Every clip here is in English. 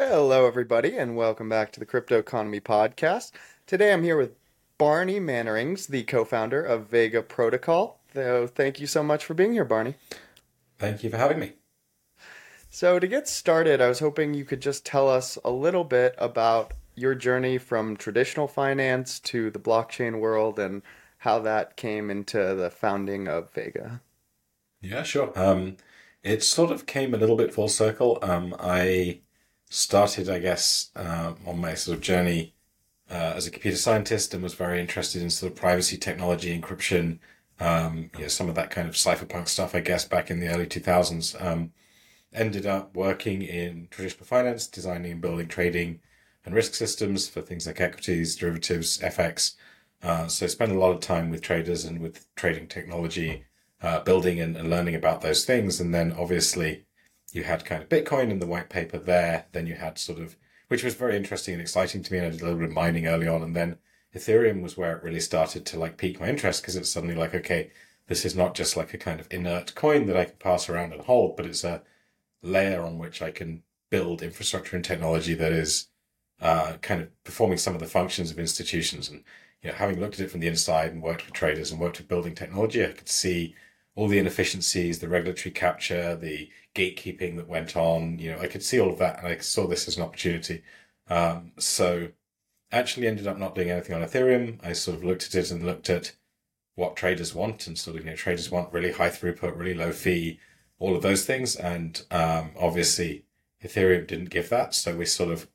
Hello, everybody, and welcome back to the Cryptoconomy Podcast. Today I'm here with Barney Mannerings, the co founder of Vega Protocol. So, thank you so much for being here, Barney. Thank you for having me. So, to get started, I was hoping you could just tell us a little bit about your journey from traditional finance to the blockchain world and how that came into the founding of Vega. Yeah, sure. Um, it sort of came a little bit full circle. Um, I started, I guess, uh, on my sort of journey uh, as a computer scientist and was very interested in sort of privacy technology, encryption, um, you know, some of that kind of cypherpunk stuff, I guess, back in the early 2000s. Um, ended up working in traditional finance, designing and building trading and risk systems for things like equities, derivatives, FX. Uh, so I spent a lot of time with traders and with trading technology, uh, building and, and learning about those things. And then obviously you had kind of Bitcoin and the white paper there. Then you had sort of, which was very interesting and exciting to me. And I did a little bit of mining early on. And then Ethereum was where it really started to like pique my interest because it's suddenly like, okay, this is not just like a kind of inert coin that I can pass around and hold, but it's a layer on which I can build infrastructure and technology that is uh, kind of performing some of the functions of institutions. And you know, having looked at it from the inside and worked with traders and worked with building technology, I could see all the inefficiencies, the regulatory capture, the gatekeeping that went on. You know, I could see all of that, and I saw this as an opportunity. Um, so, actually, ended up not doing anything on Ethereum. I sort of looked at it and looked at what traders want, and sort of you know, traders want really high throughput, really low fee, all of those things, and um, obviously Ethereum didn't give that. So we sort of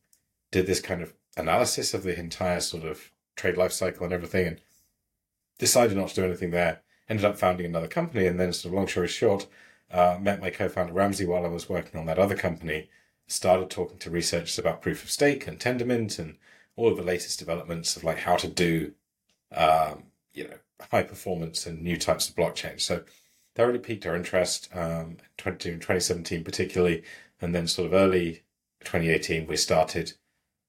did this kind of analysis of the entire sort of trade life cycle and everything, and decided not to do anything there ended up founding another company. And then, sort of long story short, uh, met my co-founder Ramsey while I was working on that other company. Started talking to researchers about proof of stake and Tendermint and all of the latest developments of like how to do, um, you know, high performance and new types of blockchain. So that really piqued our interest. Um, 20, 2017 particularly, and then sort of early 2018 we started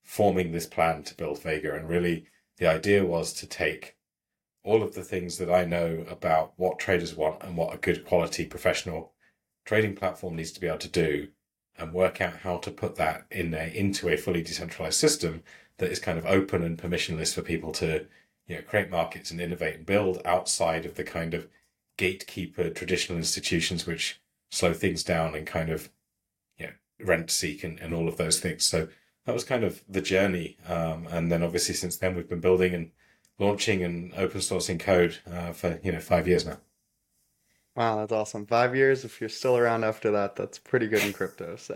forming this plan to build Vega, and really the idea was to take all of the things that I know about what traders want and what a good quality professional trading platform needs to be able to do and work out how to put that in a, into a fully decentralized system that is kind of open and permissionless for people to you know create markets and innovate and build outside of the kind of gatekeeper traditional institutions which slow things down and kind of you know rent seek and, and all of those things. So that was kind of the journey um, and then obviously since then we've been building and launching and open sourcing code uh, for you know five years now. Wow, that's awesome! Five years. If you're still around after that, that's pretty good in crypto. So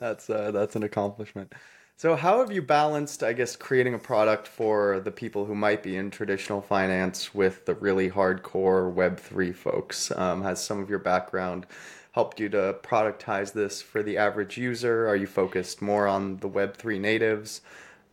that's uh, that's an accomplishment. So, how have you balanced, I guess, creating a product for the people who might be in traditional finance with the really hardcore Web three folks? Um, has some of your background helped you to productize this for the average user? Are you focused more on the Web three natives?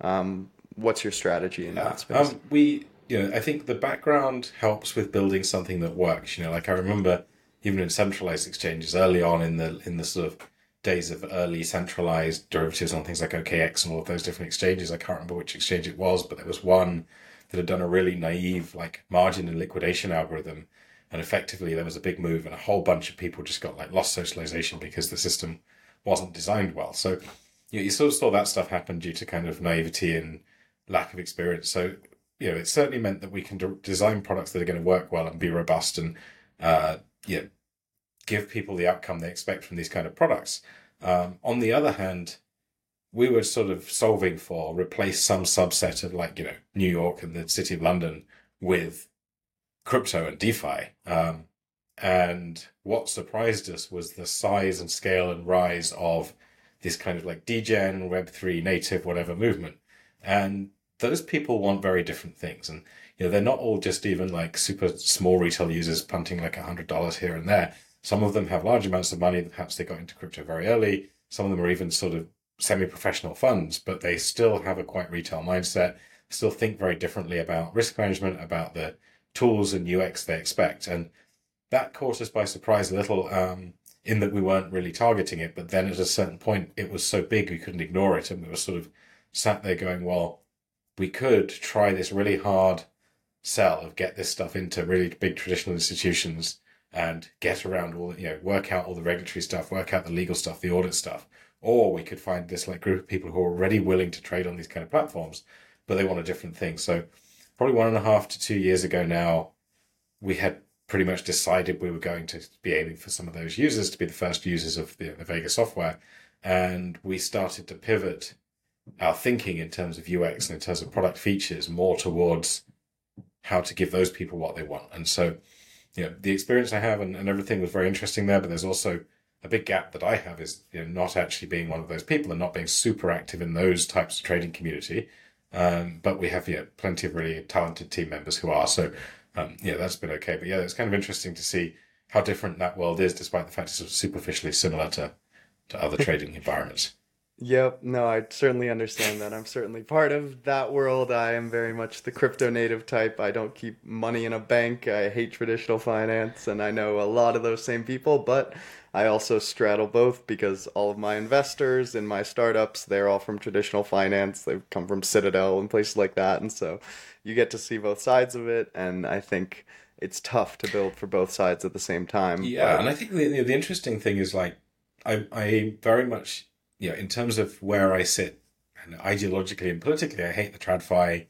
Um, what's your strategy in that space? Um, we, you know, I think the background helps with building something that works. You know, like I remember even in centralized exchanges early on in the in the sort of days of early centralized derivatives on things like OKX and all of those different exchanges. I can't remember which exchange it was, but there was one that had done a really naive like margin and liquidation algorithm. And effectively there was a big move and a whole bunch of people just got like lost socialization because the system wasn't designed well. So you, know, you sort of saw that stuff happen due to kind of naivety and lack of experience. So, you know, it certainly meant that we can de- design products that are going to work well and be robust and, uh, you know, give people the outcome they expect from these kind of products. Um, on the other hand, we were sort of solving for replace some subset of like, you know, New York and the city of London with crypto and DeFi. Um, and what surprised us was the size and scale and rise of this kind of like degen, Web3, native, whatever movement. And those people want very different things. And, you know, they're not all just even like super small retail users punting like a hundred dollars here and there. Some of them have large amounts of money. Perhaps they got into crypto very early. Some of them are even sort of semi-professional funds, but they still have a quite retail mindset, still think very differently about risk management, about the tools and UX they expect. And that caught us by surprise a little, um, in that we weren't really targeting it. But then at a certain point, it was so big we couldn't ignore it. And we were sort of sat there going, well, we could try this really hard sell of get this stuff into really big traditional institutions and get around all you know work out all the regulatory stuff work out the legal stuff the audit stuff or we could find this like group of people who are already willing to trade on these kind of platforms, but they want a different thing. So probably one and a half to two years ago now, we had pretty much decided we were going to be aiming for some of those users to be the first users of the, the Vega software. And we started to pivot our thinking in terms of UX and in terms of product features more towards how to give those people what they want. And so, you know, the experience I have and, and everything was very interesting there, but there's also a big gap that I have is you know, not actually being one of those people and not being super active in those types of trading community. Um, but we have yeah, plenty of really talented team members who are. So um, yeah, that's been okay. But yeah, it's kind of interesting to see how different that world is, despite the fact it's superficially similar to to other trading environments. Yep, no, I certainly understand that. I'm certainly part of that world. I am very much the crypto native type. I don't keep money in a bank. I hate traditional finance, and I know a lot of those same people, but I also straddle both because all of my investors in my startups, they're all from traditional finance. They've come from Citadel and places like that. And so you get to see both sides of it. And I think it's tough to build for both sides at the same time. Yeah. But... And I think the, the interesting thing is like, I, I very much, you know, in terms of where I sit and ideologically and politically, I hate the TradFi,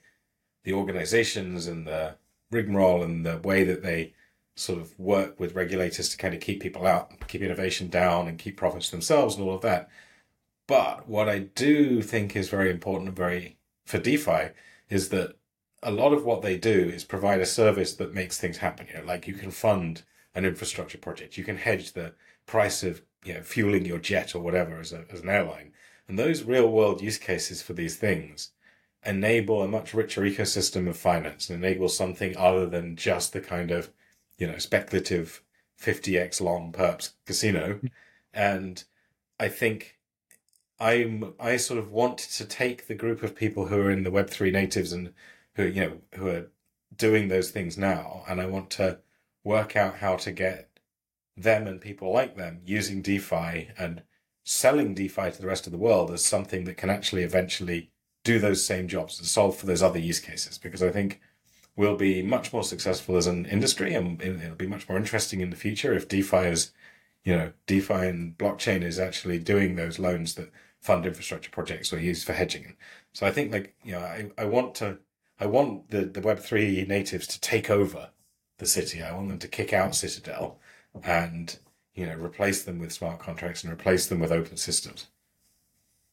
the organizations and the rigmarole and the way that they sort of work with regulators to kind of keep people out, keep innovation down, and keep profits themselves and all of that. But what I do think is very important very for DeFi is that a lot of what they do is provide a service that makes things happen. You know, like you can fund an infrastructure project, you can hedge the price of you know fueling your jet or whatever as, a, as an airline, and those real world use cases for these things enable a much richer ecosystem of finance and enable something other than just the kind of you know, speculative 50x long perps casino. and I think I'm, I sort of want to take the group of people who are in the Web3 natives and who, you know, who are doing those things now. And I want to work out how to get them and people like them using DeFi and selling DeFi to the rest of the world as something that can actually eventually do those same jobs and solve for those other use cases. Because I think we'll be much more successful as an industry and it'll be much more interesting in the future if DeFi is, you know, DeFi and blockchain is actually doing those loans that fund infrastructure projects or used for hedging. So I think like, you know, I, I want to, I want the, the Web3 natives to take over the city. I want them to kick out Citadel and, you know, replace them with smart contracts and replace them with open systems.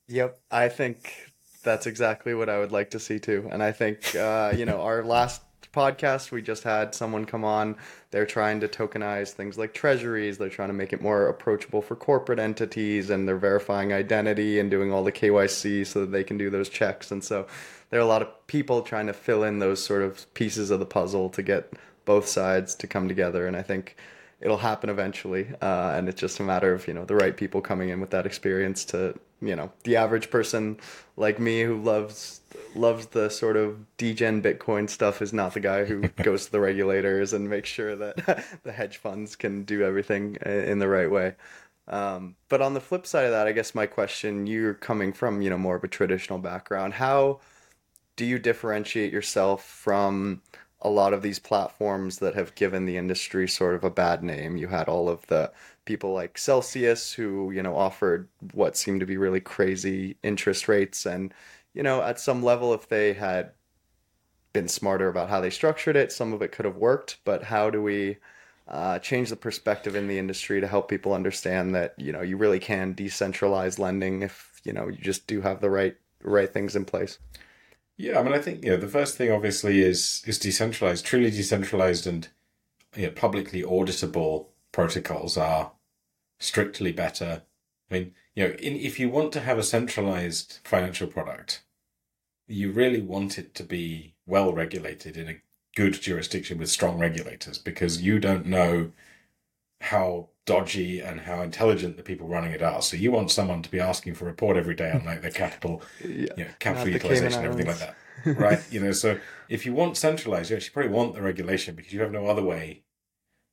Yep. I think that's exactly what I would like to see too. And I think, uh, you know, our last podcast, we just had someone come on. They're trying to tokenize things like treasuries. They're trying to make it more approachable for corporate entities, and they're verifying identity and doing all the KYC so that they can do those checks. And so there are a lot of people trying to fill in those sort of pieces of the puzzle to get both sides to come together. And I think it'll happen eventually. Uh, and it's just a matter of you know the right people coming in with that experience to you know the average person like me who loves loves the sort of degen bitcoin stuff is not the guy who goes to the regulators and makes sure that the hedge funds can do everything in the right way um, but on the flip side of that i guess my question you're coming from you know more of a traditional background how do you differentiate yourself from a lot of these platforms that have given the industry sort of a bad name. You had all of the people like Celsius who, you know, offered what seemed to be really crazy interest rates. And, you know, at some level, if they had been smarter about how they structured it, some of it could have worked. But how do we uh, change the perspective in the industry to help people understand that, you know, you really can decentralize lending if, you know, you just do have the right right things in place? Yeah, I mean, I think you know the first thing obviously is is decentralized, truly decentralized, and you know, publicly auditable protocols are strictly better. I mean, you know, in, if you want to have a centralized financial product, you really want it to be well regulated in a good jurisdiction with strong regulators because you don't know how dodgy and how intelligent the people running it are. So you want someone to be asking for a report every day on like their capital, yeah, you know, capital utilization, everything like that, right? you know, so if you want centralized, you actually probably want the regulation because you have no other way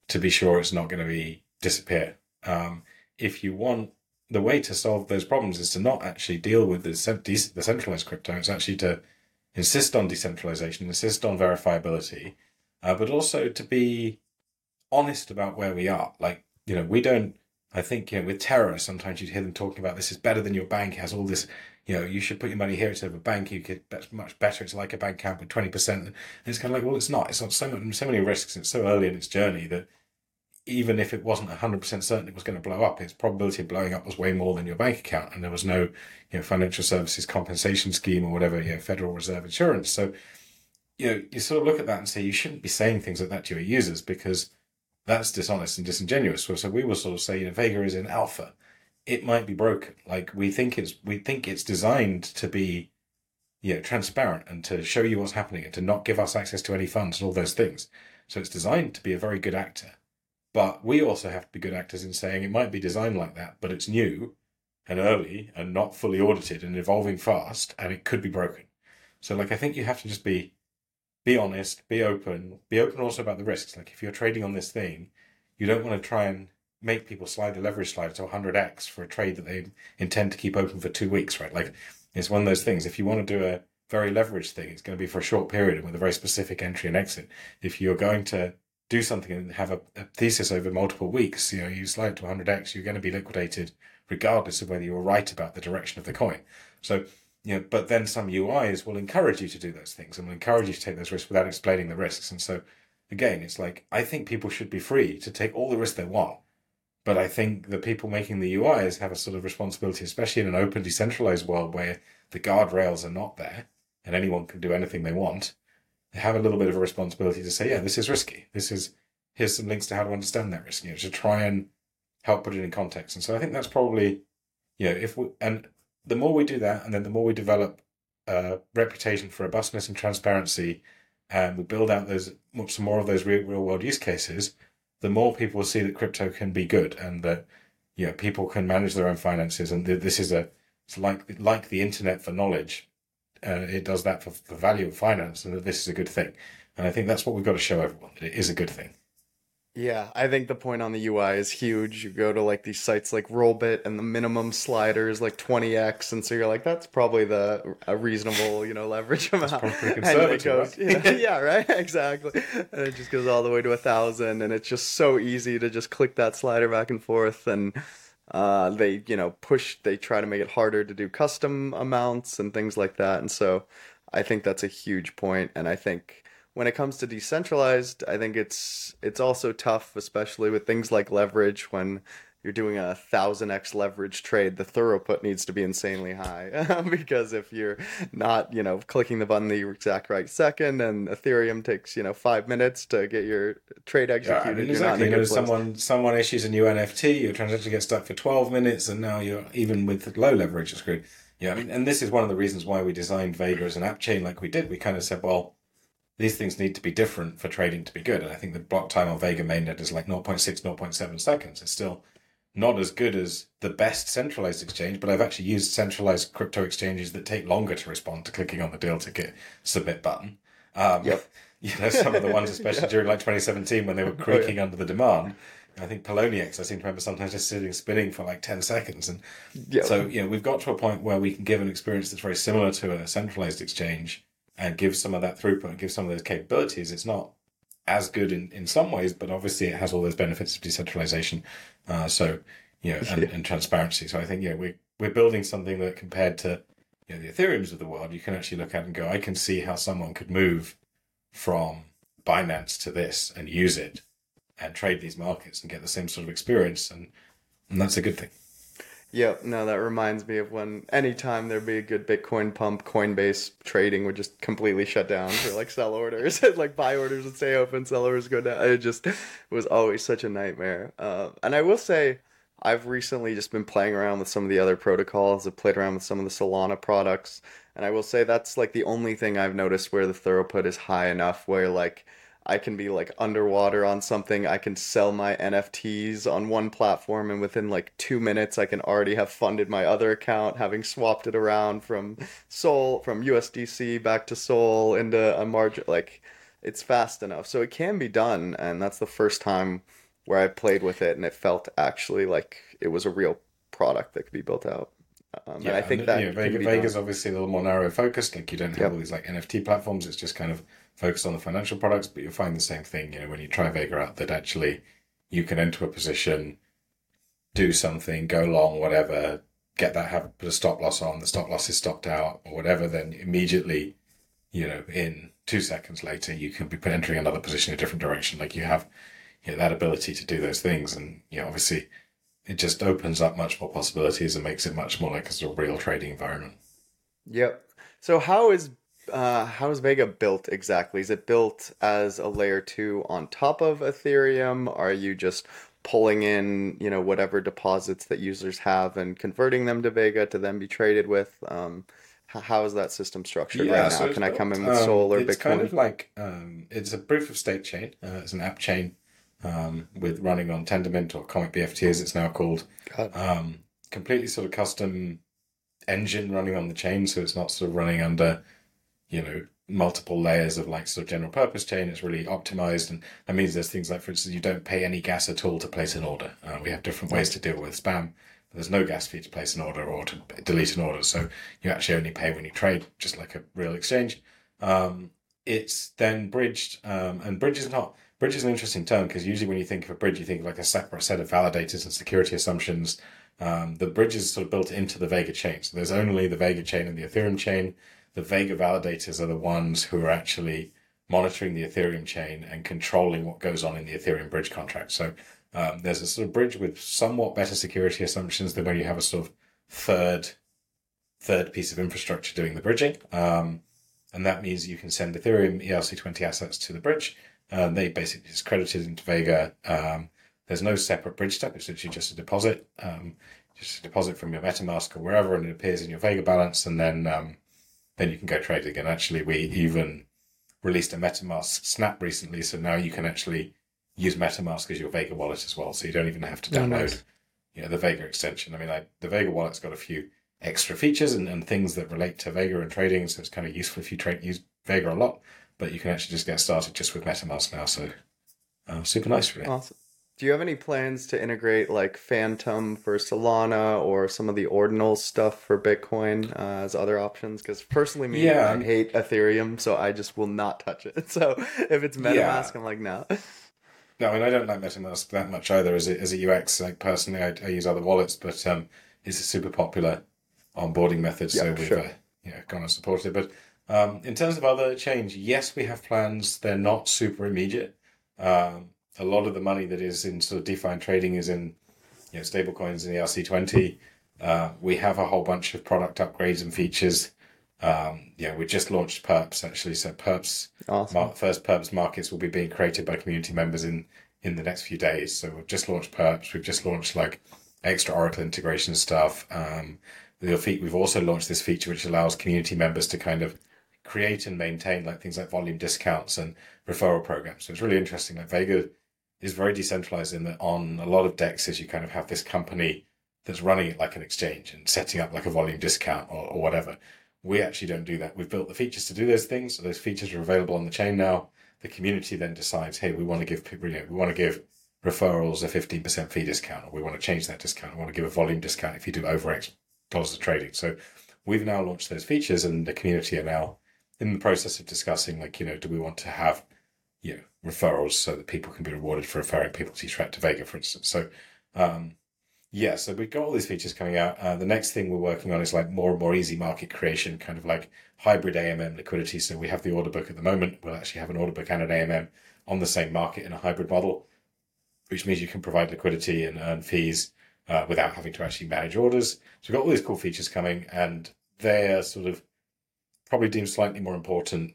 to be sure it's not going to be disappear. Um, if you want the way to solve those problems is to not actually deal with the, the centralized crypto. It's actually to insist on decentralization, insist on verifiability, uh, but also to be honest about where we are. Like, you know, we don't I think you know, with terrorists, sometimes you'd hear them talking about this is better than your bank. It has all this, you know, you should put your money here instead of a bank. You could get much better. It's like a bank account with twenty percent. And it's kind of like, well, it's not. It's not so many, so many risks. It's so early in its journey that even if it wasn't hundred percent certain it was going to blow up, its probability of blowing up was way more than your bank account, and there was no, you know, financial services compensation scheme or whatever, you know, Federal Reserve insurance. So, you know, you sort of look at that and say you shouldn't be saying things like that to your users because that's dishonest and disingenuous. So we will sort of say, you know, Vega is in alpha. It might be broken. Like we think it's we think it's designed to be, you know, transparent and to show you what's happening and to not give us access to any funds and all those things. So it's designed to be a very good actor. But we also have to be good actors in saying it might be designed like that, but it's new and early and not fully audited and evolving fast and it could be broken. So like I think you have to just be be honest, be open, be open also about the risks. Like if you're trading on this thing, you don't want to try and make people slide the leverage slider to 100x for a trade that they intend to keep open for two weeks, right? Like it's one of those things. If you want to do a very leveraged thing, it's going to be for a short period and with a very specific entry and exit. If you're going to do something and have a, a thesis over multiple weeks, you know, you slide to 100x, you're going to be liquidated regardless of whether you were right about the direction of the coin. So you know, but then some UIs will encourage you to do those things and will encourage you to take those risks without explaining the risks. And so, again, it's like I think people should be free to take all the risks they want, but I think the people making the UIs have a sort of responsibility, especially in an open, decentralized world where the guardrails are not there and anyone can do anything they want. They have a little bit of a responsibility to say, yeah, this is risky. This is here's some links to how to understand that risk. You know, to try and help put it in context. And so I think that's probably, you know, if we and the more we do that, and then the more we develop a reputation for robustness and transparency, and we build out those some more of those real, real world use cases, the more people see that crypto can be good and that you know people can manage their own finances, and this is a it's like like the internet for knowledge. Uh, it does that for the value of finance, and that this is a good thing. And I think that's what we've got to show everyone that it is a good thing. Yeah, I think the point on the UI is huge. You go to like these sites like Rollbit and the minimum slider is like 20x and so you're like that's probably the a reasonable, you know, leverage amount. and it goes, right? yeah, right? Exactly. And it just goes all the way to a thousand and it's just so easy to just click that slider back and forth and uh, they, you know, push they try to make it harder to do custom amounts and things like that. And so I think that's a huge point and I think when it comes to decentralized, I think it's it's also tough, especially with things like leverage when you're doing a thousand x leverage trade, the throughput needs to be insanely high because if you're not, you know, clicking the button the exact right second, and Ethereum takes you know five minutes to get your trade executed, yeah, I mean, exactly. You know, someone someone issues a new NFT, your transaction gets stuck for twelve minutes, and now you're even with low leverage, you're screwed. Yeah, I mean, and this is one of the reasons why we designed Vega as an app chain like we did. We kind of said, well, these things need to be different for trading to be good. And I think the block time on Vega mainnet is like 0.6, 0.7 seconds. It's still not as good as the best centralized exchange, but I've actually used centralized crypto exchanges that take longer to respond to clicking on the deal ticket submit button. Um, yep. You know, some of the ones, especially yep. during like 2017 when they were creaking oh, yeah. under the demand. I think Poloniex, I seem to remember sometimes just sitting spinning for like 10 seconds. And yep. so, you know, we've got to a point where we can give an experience that's very similar to a centralized exchange and give some of that throughput and give some of those capabilities. It's not as good in, in some ways, but obviously it has all those benefits of decentralization. Uh, so, you know, and, and, transparency. So I think, yeah, we're, we're building something that compared to, you know, the Ethereums of the world, you can actually look at and go, I can see how someone could move from Binance to this and use it and trade these markets and get the same sort of experience. And, and that's a good thing. Yep, no, that reminds me of when anytime there'd be a good Bitcoin pump, Coinbase trading would just completely shut down for like sell orders. like buy orders would stay open, sell orders go down. It just was always such a nightmare. Uh, and I will say, I've recently just been playing around with some of the other protocols. I've played around with some of the Solana products, and I will say that's like the only thing I've noticed where the throughput is high enough where like I can be like underwater on something. I can sell my NFTs on one platform, and within like two minutes, I can already have funded my other account, having swapped it around from Sol, from USDC back to Sol into a margin. Like, it's fast enough. So it can be done. And that's the first time where I played with it, and it felt actually like it was a real product that could be built out. Um, yeah, and I think and, that yeah, Vega, Vega's obviously a little more narrow focused. Like you don't have yep. all these like NFT platforms. It's just kind of focused on the financial products, but you'll find the same thing, you know, when you try Vega out, that actually you can enter a position do something, go long, whatever, get that, have put a stop loss on, the stop loss is stopped out or whatever, then immediately, you know, in two seconds later, you can be entering another position in a different direction. Like you have you know, that ability to do those things. And, you know, obviously it just opens up much more possibilities and makes it much more like a sort of real trading environment. Yep. So how is uh, how is Vega built exactly? Is it built as a layer two on top of Ethereum? Are you just pulling in, you know, whatever deposits that users have and converting them to Vega to then be traded with? Um, how is that system structured yeah, right now? So Can I come in with um, Sol or it's Bitcoin? kind of like um, it's a proof of stake chain. Uh, it's an app chain um, with running on Tendermint or CometBFT as it's now called. Um, completely sort of custom engine running on the chain, so it's not sort of running under, you know, multiple layers of like sort of general purpose chain. It's really optimized, and that means there's things like, for instance, you don't pay any gas at all to place an order. Uh, we have different ways to deal with spam. There's no gas fee to place an order or to delete an order, so you actually only pay when you trade, just like a real exchange. Um, it's then bridged, um, and bridge is not bridge is an interesting term because usually when you think of a bridge, you think of like a separate set of validators and security assumptions. Um, the bridge is sort of built into the Vega chain, so there's only the Vega chain and the Ethereum chain the Vega validators are the ones who are actually monitoring the Ethereum chain and controlling what goes on in the Ethereum bridge contract. So um, there's a sort of bridge with somewhat better security assumptions than when you have a sort of third third piece of infrastructure doing the bridging. Um, and that means you can send Ethereum ERC20 assets to the bridge. and they basically just credited into Vega. Um, there's no separate bridge step. It's literally just a deposit, um, just a deposit from your MetaMask or wherever, and it appears in your Vega balance. And then um, then you can go trade again. Actually, we even released a MetaMask Snap recently, so now you can actually use MetaMask as your Vega wallet as well. So you don't even have to oh, download, nice. you know, the Vega extension. I mean, like, the Vega wallet's got a few extra features and, and things that relate to Vega and trading, so it's kind of useful if you trade use Vega a lot. But you can actually just get started just with MetaMask now. So uh, super nice, really. Awesome. Do you have any plans to integrate like Phantom for Solana or some of the ordinal stuff for Bitcoin uh, as other options? Because personally, me, yeah. I hate Ethereum, so I just will not touch it. So if it's MetaMask, yeah. I'm like, no. No, I mean I don't like MetaMask that much either as a, as a UX. Like personally, I, I use other wallets, but um, it's a super popular onboarding method, so we've sure. uh, yeah gone and supported it. But um, in terms of other change, yes, we have plans. They're not super immediate. Um, a lot of the money that is in sort of DeFi and trading is in you know, stable coins in the ERC20. Uh, we have a whole bunch of product upgrades and features. Um, yeah, we just launched Perps actually. So Perps, awesome. mar- first Perps markets will be being created by community members in in the next few days. So we've just launched Perps. We've just launched like extra Oracle integration stuff. Um, we've also launched this feature which allows community members to kind of create and maintain like things like volume discounts and referral programs. So it's really interesting. Like Vega is very decentralized in that on a lot of dexes you kind of have this company that's running it like an exchange and setting up like a volume discount or, or whatever. We actually don't do that. We've built the features to do those things. So those features are available on the chain now. The community then decides, hey, we want to give people, you know, we want to give referrals a 15% fee discount, or we want to change that discount. We want to give a volume discount if you do over X dollars of trading. So we've now launched those features and the community are now in the process of discussing, like, you know, do we want to have you know, referrals so that people can be rewarded for referring people to Track to Vega, for instance. So, um, yeah, so we've got all these features coming out. Uh, the next thing we're working on is like more and more easy market creation, kind of like hybrid AMM liquidity. So we have the order book at the moment. We'll actually have an order book and an AMM on the same market in a hybrid model, which means you can provide liquidity and earn fees uh, without having to actually manage orders. So we've got all these cool features coming, and they're sort of probably deemed slightly more important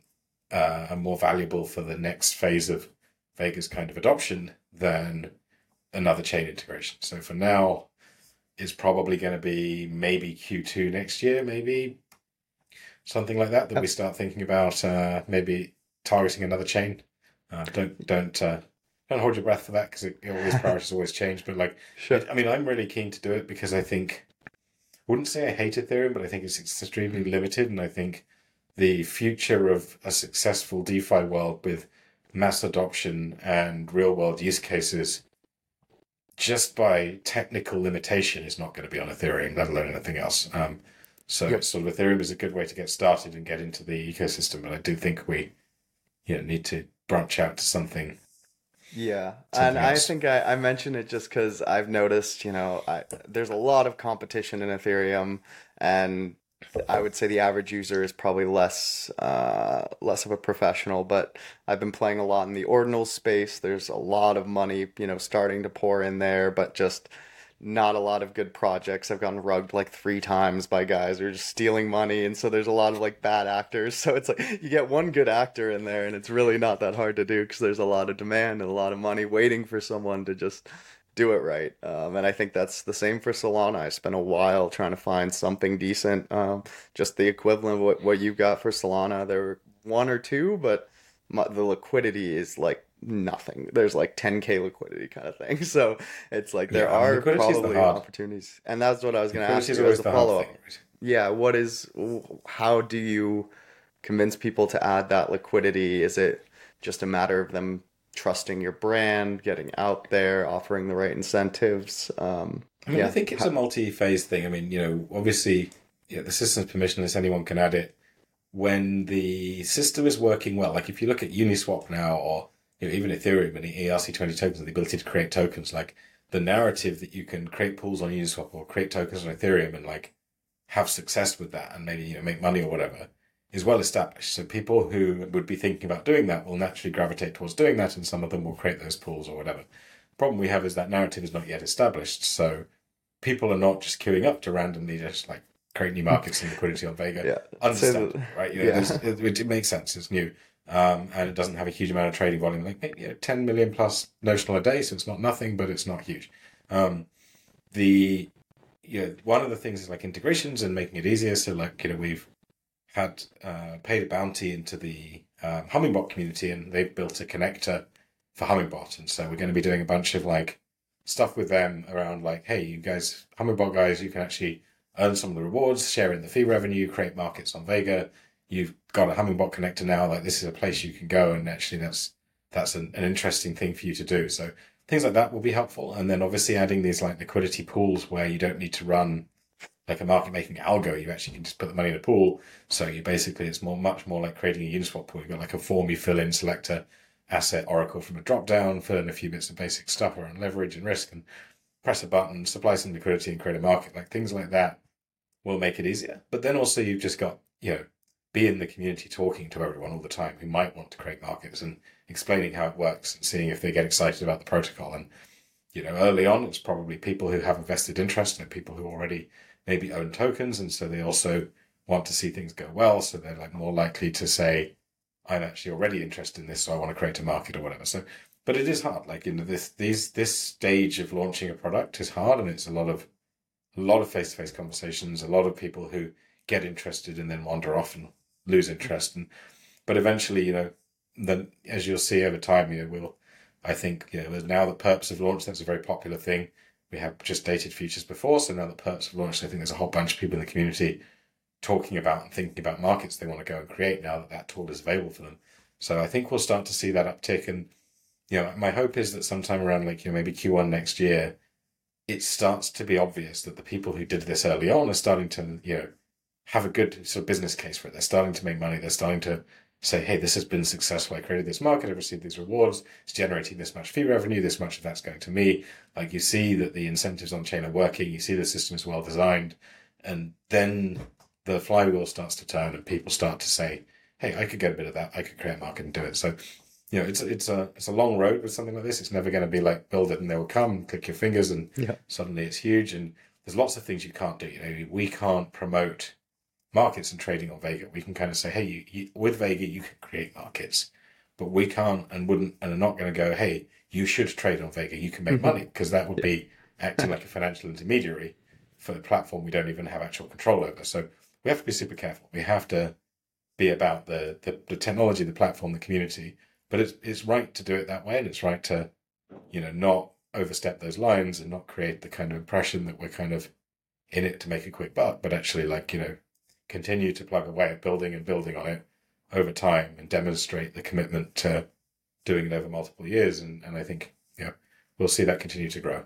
uh, and more valuable for the next phase of Vega's kind of adoption than another chain integration. So for now, it's probably going to be maybe Q2 next year, maybe something like that. That we start thinking about uh, maybe targeting another chain. Uh, don't don't uh, don't hold your breath for that because all these priorities always change. But like, sure. I mean, I'm really keen to do it because I think I wouldn't say I hate Ethereum, but I think it's extremely limited, and I think the future of a successful DeFi world with mass adoption and real world use cases just by technical limitation is not going to be on Ethereum, let alone anything else. Um, so yep. sort of Ethereum is a good way to get started and get into the ecosystem, but I do think we you know, need to branch out to something Yeah, something and I think I, I mentioned it just because I've noticed, you know, I, there's a lot of competition in Ethereum, and I would say the average user is probably less uh, less of a professional. But I've been playing a lot in the ordinal space. There's a lot of money, you know, starting to pour in there, but just not a lot of good projects. I've gotten rugged like three times by guys who are just stealing money, and so there's a lot of like bad actors. So it's like you get one good actor in there, and it's really not that hard to do because there's a lot of demand and a lot of money waiting for someone to just do it right. Um, and I think that's the same for Solana. I spent a while trying to find something decent, um, just the equivalent of what, what you got for Solana. There were one or two, but my, the liquidity is like nothing. There's like 10k liquidity kind of thing. So it's like there Yeah, are is the probably opportunities, and that's what I was going to ask you as a follow up. right? Yeah, what is how do you convince people to add that liquidity? Is it just a matter of them trusting your brand, getting out there, offering the right incentives? Um, I mean, yeah. I think it's a multi-phase thing. I mean, you know, obviously, yeah, the system's permissionless; anyone can add it. When the system is working well, like if you look at Uniswap now, or you know, even Ethereum and the ERC20 tokens, and the ability to create tokens, like the narrative that you can create pools on Uniswap or create tokens on Ethereum and like have success with that and maybe you know make money or whatever is well established. So people who would be thinking about doing that will naturally gravitate towards doing that, and some of them will create those pools or whatever. problem we have is that narrative is not yet established, so people are not just queuing up to randomly just like create new markets and liquidity on Vega. Yeah. Understandable, right? You know, yeah. it, it makes sense. It's new. Um, and it doesn't have a huge amount of trading volume, like maybe you know, 10 million plus notional a day. So it's not nothing, but it's not huge. Um, the you know, one of the things is like integrations and making it easier. So like you know we've had uh, paid a bounty into the um, Hummingbot community, and they've built a connector for Hummingbot, and so we're going to be doing a bunch of like stuff with them around like, hey, you guys, Hummingbot guys, you can actually earn some of the rewards, share in the fee revenue, create markets on Vega. You've got a Hummingbot connector now. Like this is a place you can go, and actually that's that's an, an interesting thing for you to do. So things like that will be helpful. And then obviously adding these like liquidity pools where you don't need to run like a market making algo. You actually can just put the money in a pool. So you basically it's more much more like creating a Uniswap pool. You've got like a form you fill in, select a asset oracle from a drop down, fill in a few bits of basic stuff around leverage and risk, and press a button, supply some liquidity, and create a market. Like things like that will make it easier. But then also you've just got you know be in the community talking to everyone all the time who might want to create markets and explaining how it works and seeing if they get excited about the protocol. And, you know, early on, it's probably people who have a vested interest and people who already maybe own tokens. And so they also want to see things go well. So they're like more likely to say, I'm actually already interested in this, so I want to create a market or whatever. So, but it is hard. Like, you know, this, these, this stage of launching a product is hard and it's a lot of, a lot of face to face conversations, a lot of people who get interested and then wander off and lose interest. And, but eventually, you know, then as you'll see over time, you know, we'll, I think, you know, now that perps have launched, that's a very popular thing. We have just dated futures before, so now that perps have launched, I think there's a whole bunch of people in the community talking about and thinking about markets they want to go and create now that that tool is available for them. So I think we'll start to see that uptick. And, you know, my hope is that sometime around like, you know, maybe Q1 next year, it starts to be obvious that the people who did this early on are starting to, you know, have a good sort of business case for it. They're starting to make money. They're starting to say, hey, this has been successful. I created this market. I've received these rewards. It's generating this much fee revenue. This much of that's going to me. Like you see that the incentives on chain are working. You see the system is well designed. And then the flywheel starts to turn and people start to say, hey, I could get a bit of that. I could create a market and do it. So, you know, it's, it's a, it's a long road with something like this. It's never going to be like build it and they will come, click your fingers and Yeah. suddenly it's huge. And there's lots of things you can't do. You know, we can't promote markets and trading on Vega. We can kind of say, hey, you, you, with Vega, you can create markets, but we can't and wouldn't and are not going to go, hey, you should trade on Vega. You can make mm-hmm. money because that would be acting like a financial intermediary for the platform we don't even have actual control over. So we have to be super careful. We have to be about the, the, the technology, the platform, the community. But it's it's right to do it that way, and it's right to, you know, not overstep those lines and not create the kind of impression that we're kind of in it to make a quick buck, but actually like, you know, continue to plug away at building and building on it over time and demonstrate the commitment to doing it over multiple years. And, and I think, yeah, we'll see that continue to grow.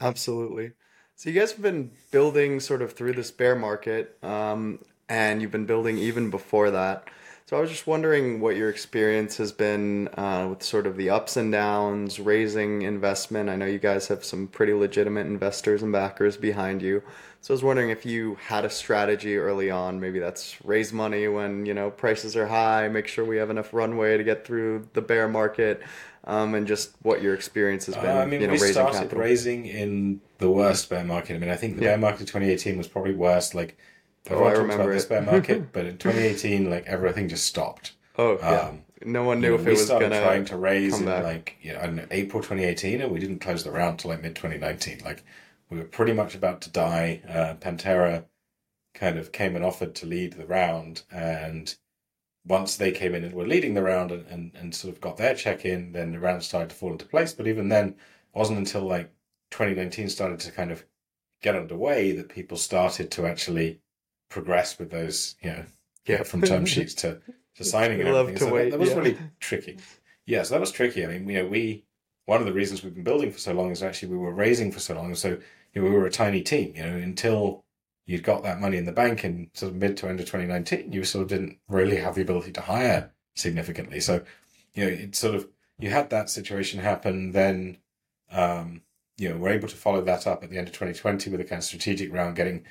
Absolutely. So you guys have been building sort of through this bear market, um, and you've been building even before that. So I was just wondering what your experience has been uh, with sort of the ups and downs, raising investment. I know you guys have some pretty legitimate investors and backers behind you. So I was wondering if you had a strategy early on. Maybe that's raise money when you know prices are high, make sure we have enough runway to get through the bear market, um, and just what your experience has been. Uh, I mean, you know, we raising started capital. raising in the worst bear market. I mean, I think the Yeah. bear market of 2018 was probably worst. Like, Oh, I talks remember it. bear market, but in 2018, like everything just stopped. Oh yeah, Um, no one You knew know, if it we was gonna trying to raise in back. like you know, I April 2018, and we didn't close the round till like mid 2019. Like we were pretty much about to die. Uh, Pantera kind of came and offered to lead the round, and once they came in and were leading the round and, and, and sort of got their check in, then the round started to fall into place. But even then, it wasn't until like 2019 started to kind of get underway that people started to actually progress with those, you know, Yeah. from term sheets to, to signing and love everything. to so wait, that, that was yeah. really tricky. Yeah, so that was tricky. I mean, you know, we one of the reasons we've been building for so long is actually we were raising for so long, and so you know, we were a tiny team. You know, until you'd got that money in the bank in sort of mid to end of 2019, you sort of didn't really have the ability to hire significantly. So, you know, it sort of you had that situation happen. Then, um, you know, we're able to follow that up at the end of 2020 with a kind of strategic round, getting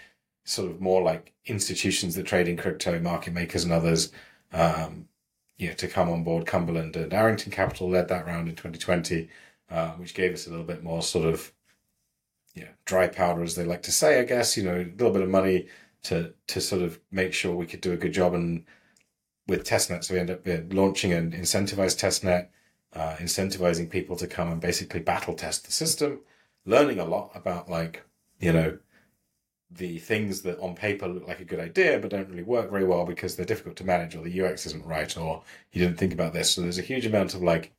sort of more like institutions that trade in crypto, market makers, and others. Um, you know, to come on board. Cumberland and Arrington Capital led that round in 2020, uh, which gave us a little bit more sort of, you know, dry powder, as they like to say, I guess. You know, a little bit of money to to sort of make sure we could do a good job. And with testnet, so we ended up launching an incentivized testnet, uh, incentivizing people to come and basically battle test the system, learning a lot about like, you know, the things that on paper look like a good idea but don't really work very well because they're difficult to manage or the UX isn't right or you didn't think about this. So there's a huge amount of like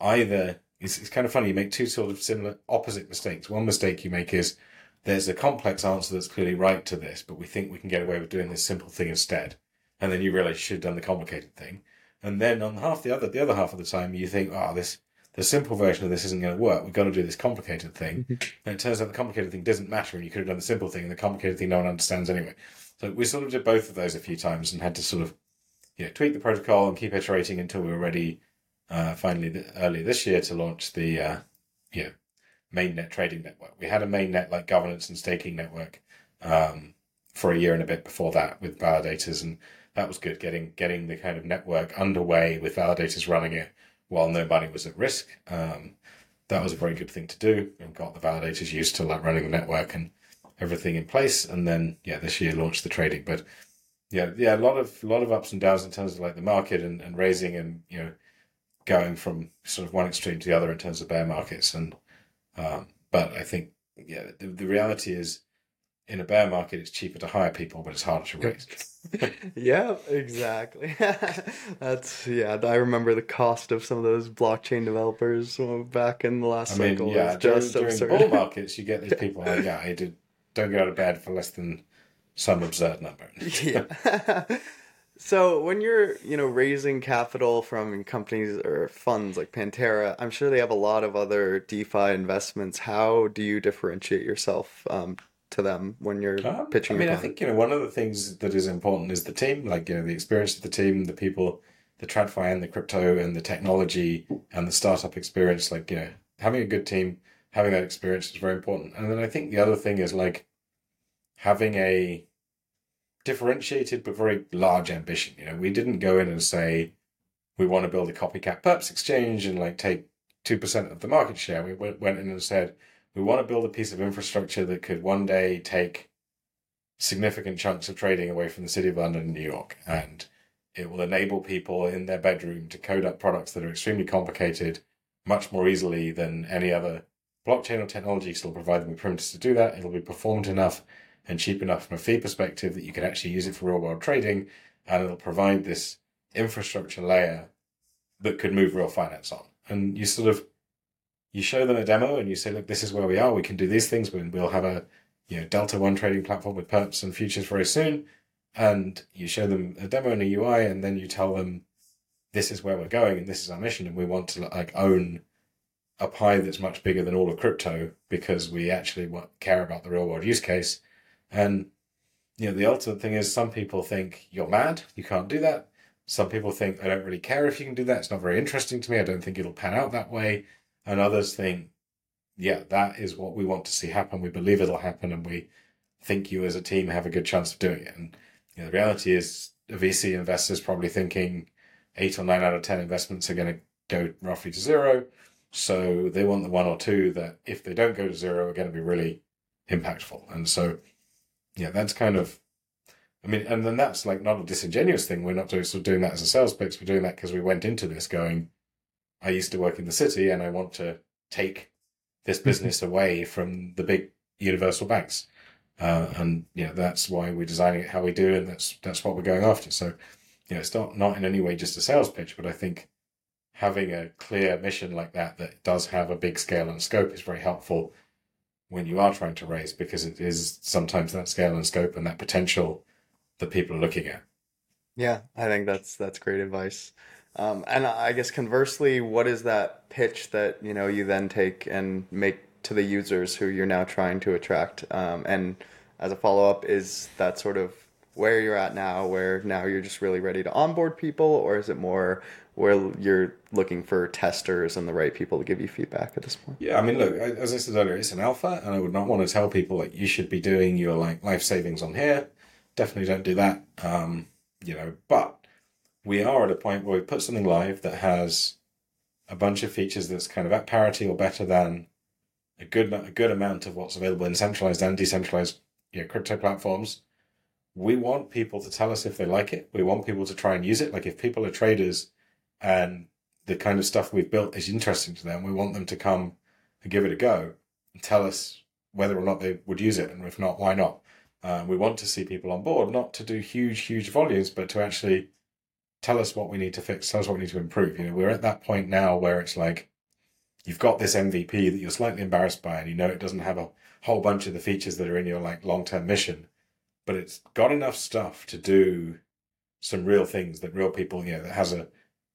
either it's, it's kind of funny you make two sort of similar opposite mistakes. One mistake you make is there's a complex answer that's clearly right to this, but we think we can get away with doing this simple thing instead. And then you realize you should have done the complicated thing. And then on half the other the other half of the time you think, oh this the simple version of this isn't going to work. We've got to do this complicated thing. And it turns out the complicated thing doesn't matter, and you could have done the simple thing, and the complicated thing no one understands anyway. So we sort of did both of those a few times and had to sort of you know, tweak the protocol and keep iterating until we were ready uh, finally th- early this year to launch the uh, you know, mainnet trading network. We had a mainnet like governance and staking network um, for a year and a bit before that with validators, and that was good getting getting the kind of network underway with validators running it while nobody was at risk. Um, that was a very good thing to do and got the validators used to like running the network and everything in place. And then yeah, this year launched the trading. But yeah, yeah, a lot of lot of ups and downs in terms of like the market and, and raising and you know going from sort of one extreme to the other in terms of bear markets. And um, but I think yeah, the, the reality is in a bear market it's cheaper to hire people, but it's harder to raise. yeah, exactly. That's yeah. I remember the cost of some of those blockchain developers back in the last I mean, cycle. yeah, during, just during absurd. bull markets, you get these people like, yeah, I did, don't get out of bed for less than some absurd number. yeah. so when you're, you know, raising capital from companies or funds like Pantera, I'm sure they have a lot of other DeFi investments. How do you differentiate yourself um, to them when you're Um, pitching? I mean, I think you know one of the things that is important is the team, like you know the experience of the team, the people, the TradFi and the crypto and the technology and the startup experience. Like you know, having a good team, having that experience is very important. And then I think the other thing is like having a differentiated but very large ambition. You know, we didn't go in and say we want to build a copycat perps exchange and like take two percent of the market share. We went went in and said we want to build a piece of infrastructure that could one day take significant chunks of trading away from the city of London and New York. And it will enable people in their bedroom to code up products that are extremely complicated much more easily than any other blockchain or technology. So it'll provide them with primitives to do that. It'll be performed enough and cheap enough from a fee perspective that you can actually use it for real world trading. And it'll provide this infrastructure layer that could move real finance on. And you sort of you show them a demo and you say, look, this is where we are. We can do these things. We'll have a you know Delta One trading platform with perps and futures very soon. And you show them a demo and a UI, and then you tell them this is where we're going and this is our mission, and we want to like own a pie that's much bigger than all of crypto because we actually want, care about the real world use case. And you know the ultimate thing is some people think you're mad, you can't do that. Some people think, I don't really care if you can do that. It's not very interesting to me. I don't think it'll pan out that way. And others think, yeah, that is what we want to see happen. We believe it'll happen and we think you as a team have a good chance of doing it. And you know, the reality is a VC investor is probably thinking eight or nine out of 10 investments are going to go roughly to zero. So they want the one or two that, if they don't go to zero, are going to be really impactful. And so, yeah, that's kind of, I mean, and then that's like not a disingenuous thing. We're not sort of doing that as a sales pitch. We're doing that because we went into this going, I used to work in the city and I want to take this mm-hmm. business away from the big universal banks. Uh, and yeah, that's why we're designing it how we do, and that's that's what we're going after. So, you know, it's not not in any way just a sales pitch, but I think having a clear mission like that that does have a big scale and scope is very helpful when you are trying to raise because it is sometimes that scale and scope and that potential that people are looking at. Yeah, I think that's that's great advice. Um, and I guess conversely, what is that pitch that you know you then take and make to the users who you're now trying to attract? Um, and as a follow up, is that sort of where you're at now, where now you're just really ready to onboard people, or is it more where you're looking for testers and the right people to give you feedback at this point? Yeah, I mean, look, as I said earlier, it's an alpha, and I would not want to tell people like you should be doing your like life savings on here. Definitely don't do that. Um, you know, but we are at a point where we put something live that has a bunch of features that's kind of at parity or better than a good a good amount of what's available in centralized and decentralized you know, crypto platforms. We want people to tell us if they like it. We want people to try and use it. Like if people are traders and the kind of stuff we've built is interesting to them, we want them to come and give it a go and tell us whether or not they would use it, and if not, why not. Uh, we want to see people on board, not to do huge, huge volumes, but to actually tell us what we need to fix, tell us what we need to improve. You know, we're at that point now where it's like you've got this MVP that you're slightly embarrassed by, and you know it doesn't have a whole bunch of the features that are in your like long term mission, but it's got enough stuff to do some real things that real people, you know, that has a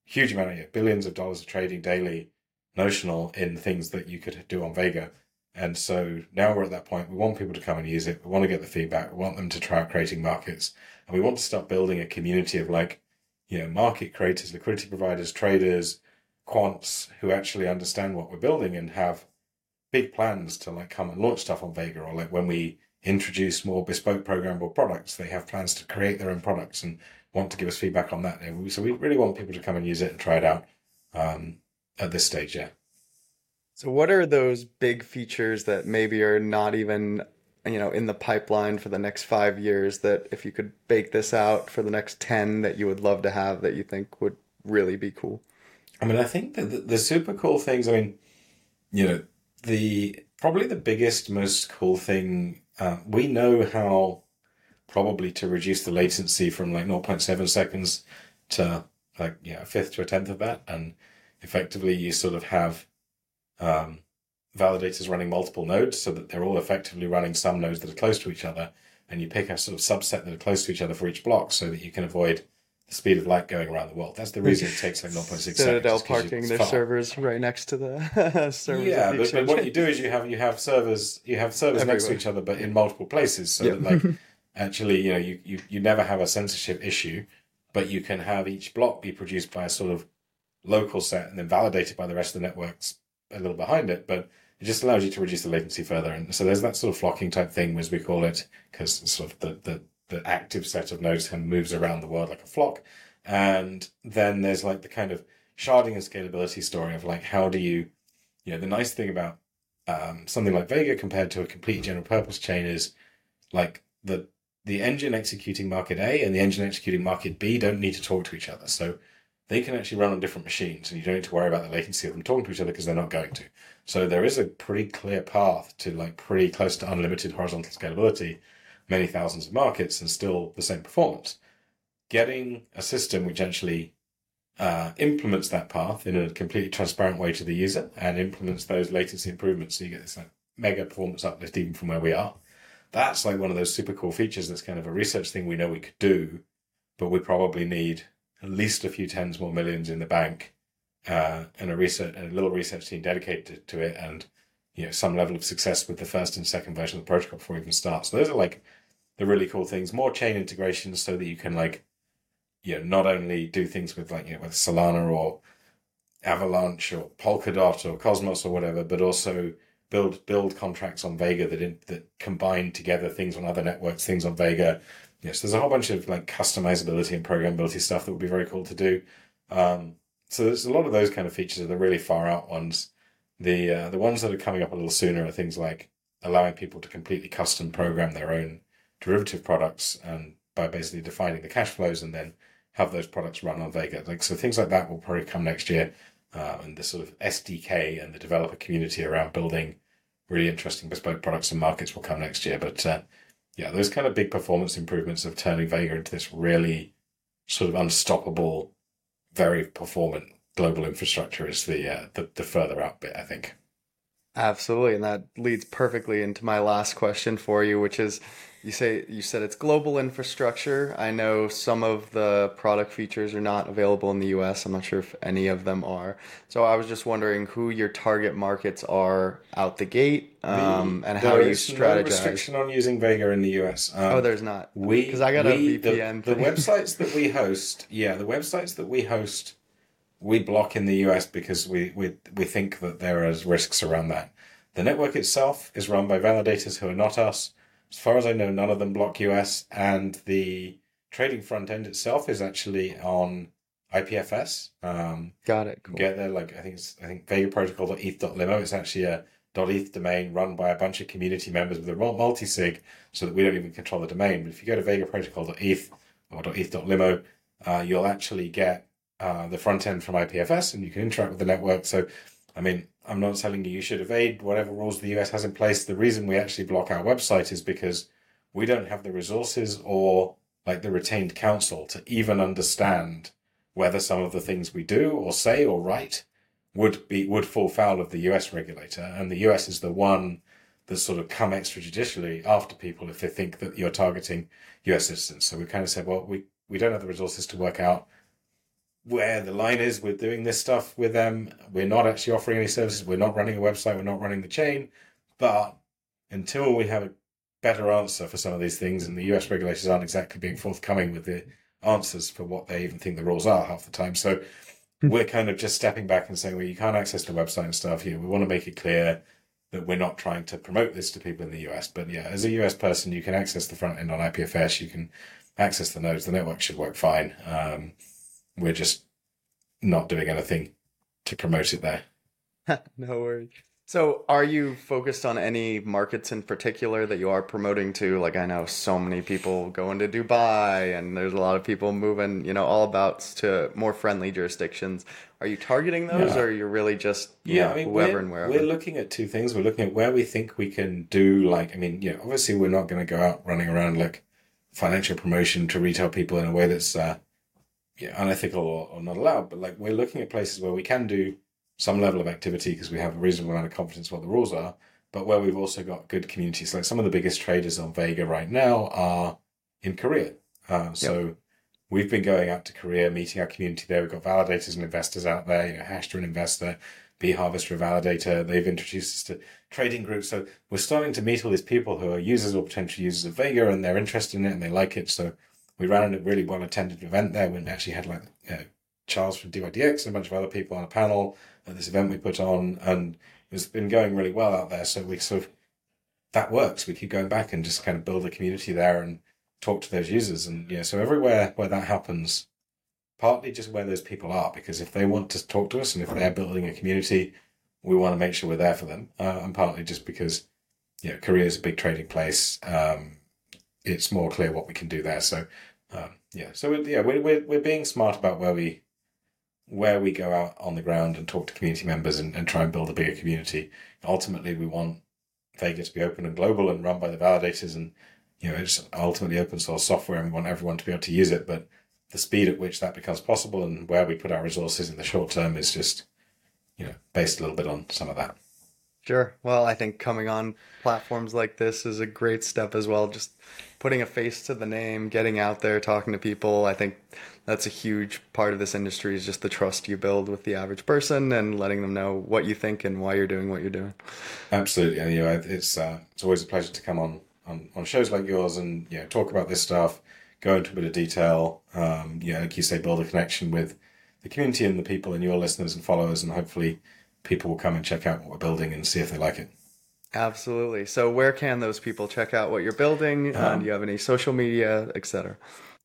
huge amount of you know, billions of dollars of trading daily notional in things that you could do on Vega. And so now we're at that point. We want people to come and use it. We want to get the feedback. We want them to try creating markets. And we want to start building a community of like, you know, market creators, liquidity providers, traders, quants who actually understand what we're building and have big plans to like come and launch stuff on Vega or like when we introduce more bespoke programmable products, they have plans to create their own products and want to give us feedback on that. So we really want people to come and use it and try it out um, at this stage. Yeah. So what are those big features that maybe are not even you know in the pipeline for the next five years that if you could bake this out for the next 10 that you would love to have that you think would really be cool? I mean i think that the, the super cool things i mean you know the probably the biggest most cool thing uh, we know how probably to reduce the latency from like 0.7 seconds to like yeah a fifth to a tenth of that. And effectively you sort of have um, validators running multiple nodes so that they're all effectively running some nodes that are close to each other and you pick a sort of subset that are close to each other for each block so that you can avoid the speed of light going around the world. That's the reason it takes like 0.6 seconds. Citadel parking their servers right next to the servers. Yeah, but, but, what you do is you have you have servers you have servers Everywhere. next to each other but in multiple places so that like actually, you know, you, you, you never have a censorship issue, but you can have each block be produced by a sort of local set and then validated by the rest of the networks a little behind it. But it just allows you to reduce the latency further. And so there's that sort of flocking type thing, as we call it, because sort of the, the, the active set of nodes kind of moves around the world like a flock. And then there's like the kind of sharding and scalability story of like, how do you, you know, the nice thing about um, something like Vega compared to a complete general purpose chain is like the the engine executing market A and the engine executing market B don't need to talk to each other. So they can actually run on different machines and you don't need to worry about the latency of them talking to each other because they're not going to. So there is a pretty clear path to like pretty close to unlimited horizontal scalability, many thousands of markets and still the same performance. Getting a system which actually uh, implements that path in a completely transparent way to the user and implements those latency improvements so you get this like mega performance uplift even from where we are that's like one of those super cool features that's kind of a research thing we know we could do, but we probably need at least a few tens more millions in the bank uh, and a research a little research team dedicated to it and you know some level of success with the first and second version of the protocol before we even start. So those are like the really cool things. More chain integrations so that you can like you know, not only do things with like, you know, with Solana or Avalanche or Polkadot or Cosmos or whatever, but also build build contracts on Vega that in, that combine together things on other networks, things on Vega. Yes, there's a whole bunch of like customizability and programmability stuff that would be very cool to do. Um, so there's a lot of those kind of features are the really far out ones. The uh, the ones that are coming up a little sooner are things like allowing people to completely custom program their own derivative products and by basically defining the cash flows and then have those products run on Vega. Like so, things like that will probably come next year. Uh, and the sort of SDK and the developer community around building really interesting bespoke products and markets will come next year. But uh, yeah, those kind of big performance improvements of turning Vega into this really sort of unstoppable, very performant global infrastructure is the uh, the, the further out bit, I think. Absolutely, and that leads perfectly into my last question for you, which is you say you said it's global infrastructure. I know some of the product features are not available in the US. I'm not sure if any of them are. So I was just wondering who your target markets are out the gate, um, and how you strategize. No restriction on using Vega in the US. Um, oh, there's not. We because I got we, a VPN. The, the websites that we host, yeah, the websites that we host, we block in the US because we we we think that there are risks around that. The network itself is run by validators who are not us as far as I know, none of them block US, and the trading front end itself is actually on IPFS. Um, Got it. Cool. Get there, like I think it's I think Vega Protocol.eth.limo. It's actually a .eth domain run by a bunch of community members with a multi-sig, so that we don't even control the domain. But if you go to Vega Protocol.eth or .eth.limo, uh, you'll actually get uh, the front end from IPFS, and you can interact with the network. So, I mean, I'm not telling you you should evade whatever rules the US has in place. The reason we actually block our website is because we don't have the resources or like the retained counsel to even understand whether some of the things we do or say or write would be would fall foul of the US regulator. And the US is the one that's sort of come extrajudicially after people if they think that you're targeting US citizens. So we kind of said, well, we, we don't have the resources to work out where the line is We're doing this stuff with them. We're not actually offering any services. We're not running a website. We're not running the chain. But until we have a better answer for some of these things, and the US regulators aren't exactly being forthcoming with the answers for what they even think the rules are half the time. So hmm. we're kind of just stepping back and saying, well, you can't access the website and stuff here. We want to make it clear that we're not trying to promote this to people in the US. But yeah, as a US person, you can access the front end on IPFS. You can access the nodes. The network should work fine. Um, we're just not doing anything to promote it there. no worries. So, are you focused on any markets in particular that you are promoting to? Like, I know so many people going to Dubai, and there's a lot of people moving, you know, all about to more friendly jurisdictions. Are you targeting those, yeah. or are you really just yeah, know, I mean, whoever and wherever? We're looking at two things. We're looking at where we think we can do, like, I mean, you know, obviously we're not going to go out running around like financial promotion to retail people in a way that's uh, yeah, unethical or, or not allowed, but like we're looking at places where we can do some level of activity because we have a reasonable amount of confidence what the rules are, but where we've also got good communities. Like some of the biggest traders on Vega right now are in Korea. Uh, so yep. we've been going out to Korea, meeting our community there. We've got validators and investors out there. You know, Hashtra an investor, B Harvester a validator. They've introduced us to trading groups. So we're starting to meet all these people who are users or potential users of Vega, and they're interested in it and they like it. So we ran a really well attended event there. We actually had like you know, Charles from DYDX and a bunch of other people on a panel at this event we put on, and it's been going really well out there. So we sort of that works. We keep going back and just kind of build a community there and talk to those users, and yeah. So everywhere where that happens, partly just where those people are, because if they want to talk to us and if they're building a community, we want to make sure we're there for them, uh, and partly just because you know Korea is a big trading place. Um, it's more clear what we can do there. So um, yeah, so we're, yeah, we're, we're we're being smart about where we where we go out on the ground and talk to community members and, and try and build a bigger community. Ultimately, we want Vega to be open and global and run by the validators, and you know, it's ultimately open source software, and we want everyone to be able to use it. But the speed at which that becomes possible and where we put our resources in the short term is just, you know, based a little bit on some of that. Sure. Well, I think coming on platforms like this is a great step as well. Just putting a face to the name, getting out there, talking to people. I think that's a huge part of this industry is just the trust you build with the average person and letting them know what you think and why you're doing what you're doing. Absolutely. And, you know, it's, uh, it's always a pleasure to come on, on, on shows like yours and, you know, talk about this stuff, go into a bit of detail. Um, yeah, like you say, build a connection with the community and the people and your listeners and followers, and hopefully people will come and check out what we're building and see if they like it. Absolutely. So, where can those people check out what you're building? Um, and do you have any social media, etc.?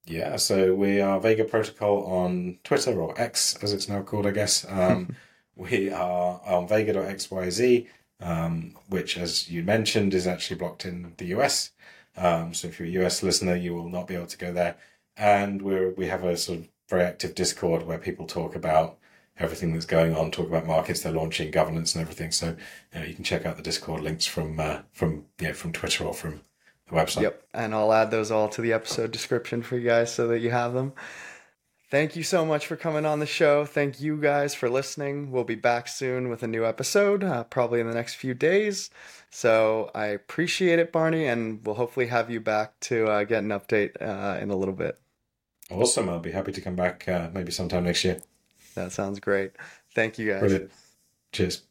Yeah, so we are Vega Protocol on Twitter or X, as it's now called, I guess. Um, we are on Vega.xyz, um, which, as you mentioned, is actually blocked in the US. Um, so if you're a US listener, you will not be able to go there. And we we have a sort of very active Discord where people talk about everything that's going on, talk about markets they're launching, governance, and everything. So you, know, you can check out the Discord links from uh, from yeah from Twitter or from the website. Yep, and I'll add those all to the episode description for you guys so that you have them. Thank you so much for coming on the show. Thank you guys for listening. We'll be back soon with a new episode, uh, probably in the next few days. So I appreciate it, Barney, and we'll hopefully have you back to uh, get an update uh, in a little bit. Awesome. I'll be happy to come back uh, maybe sometime next year. That sounds great. Thank you guys. Brilliant. Cheers.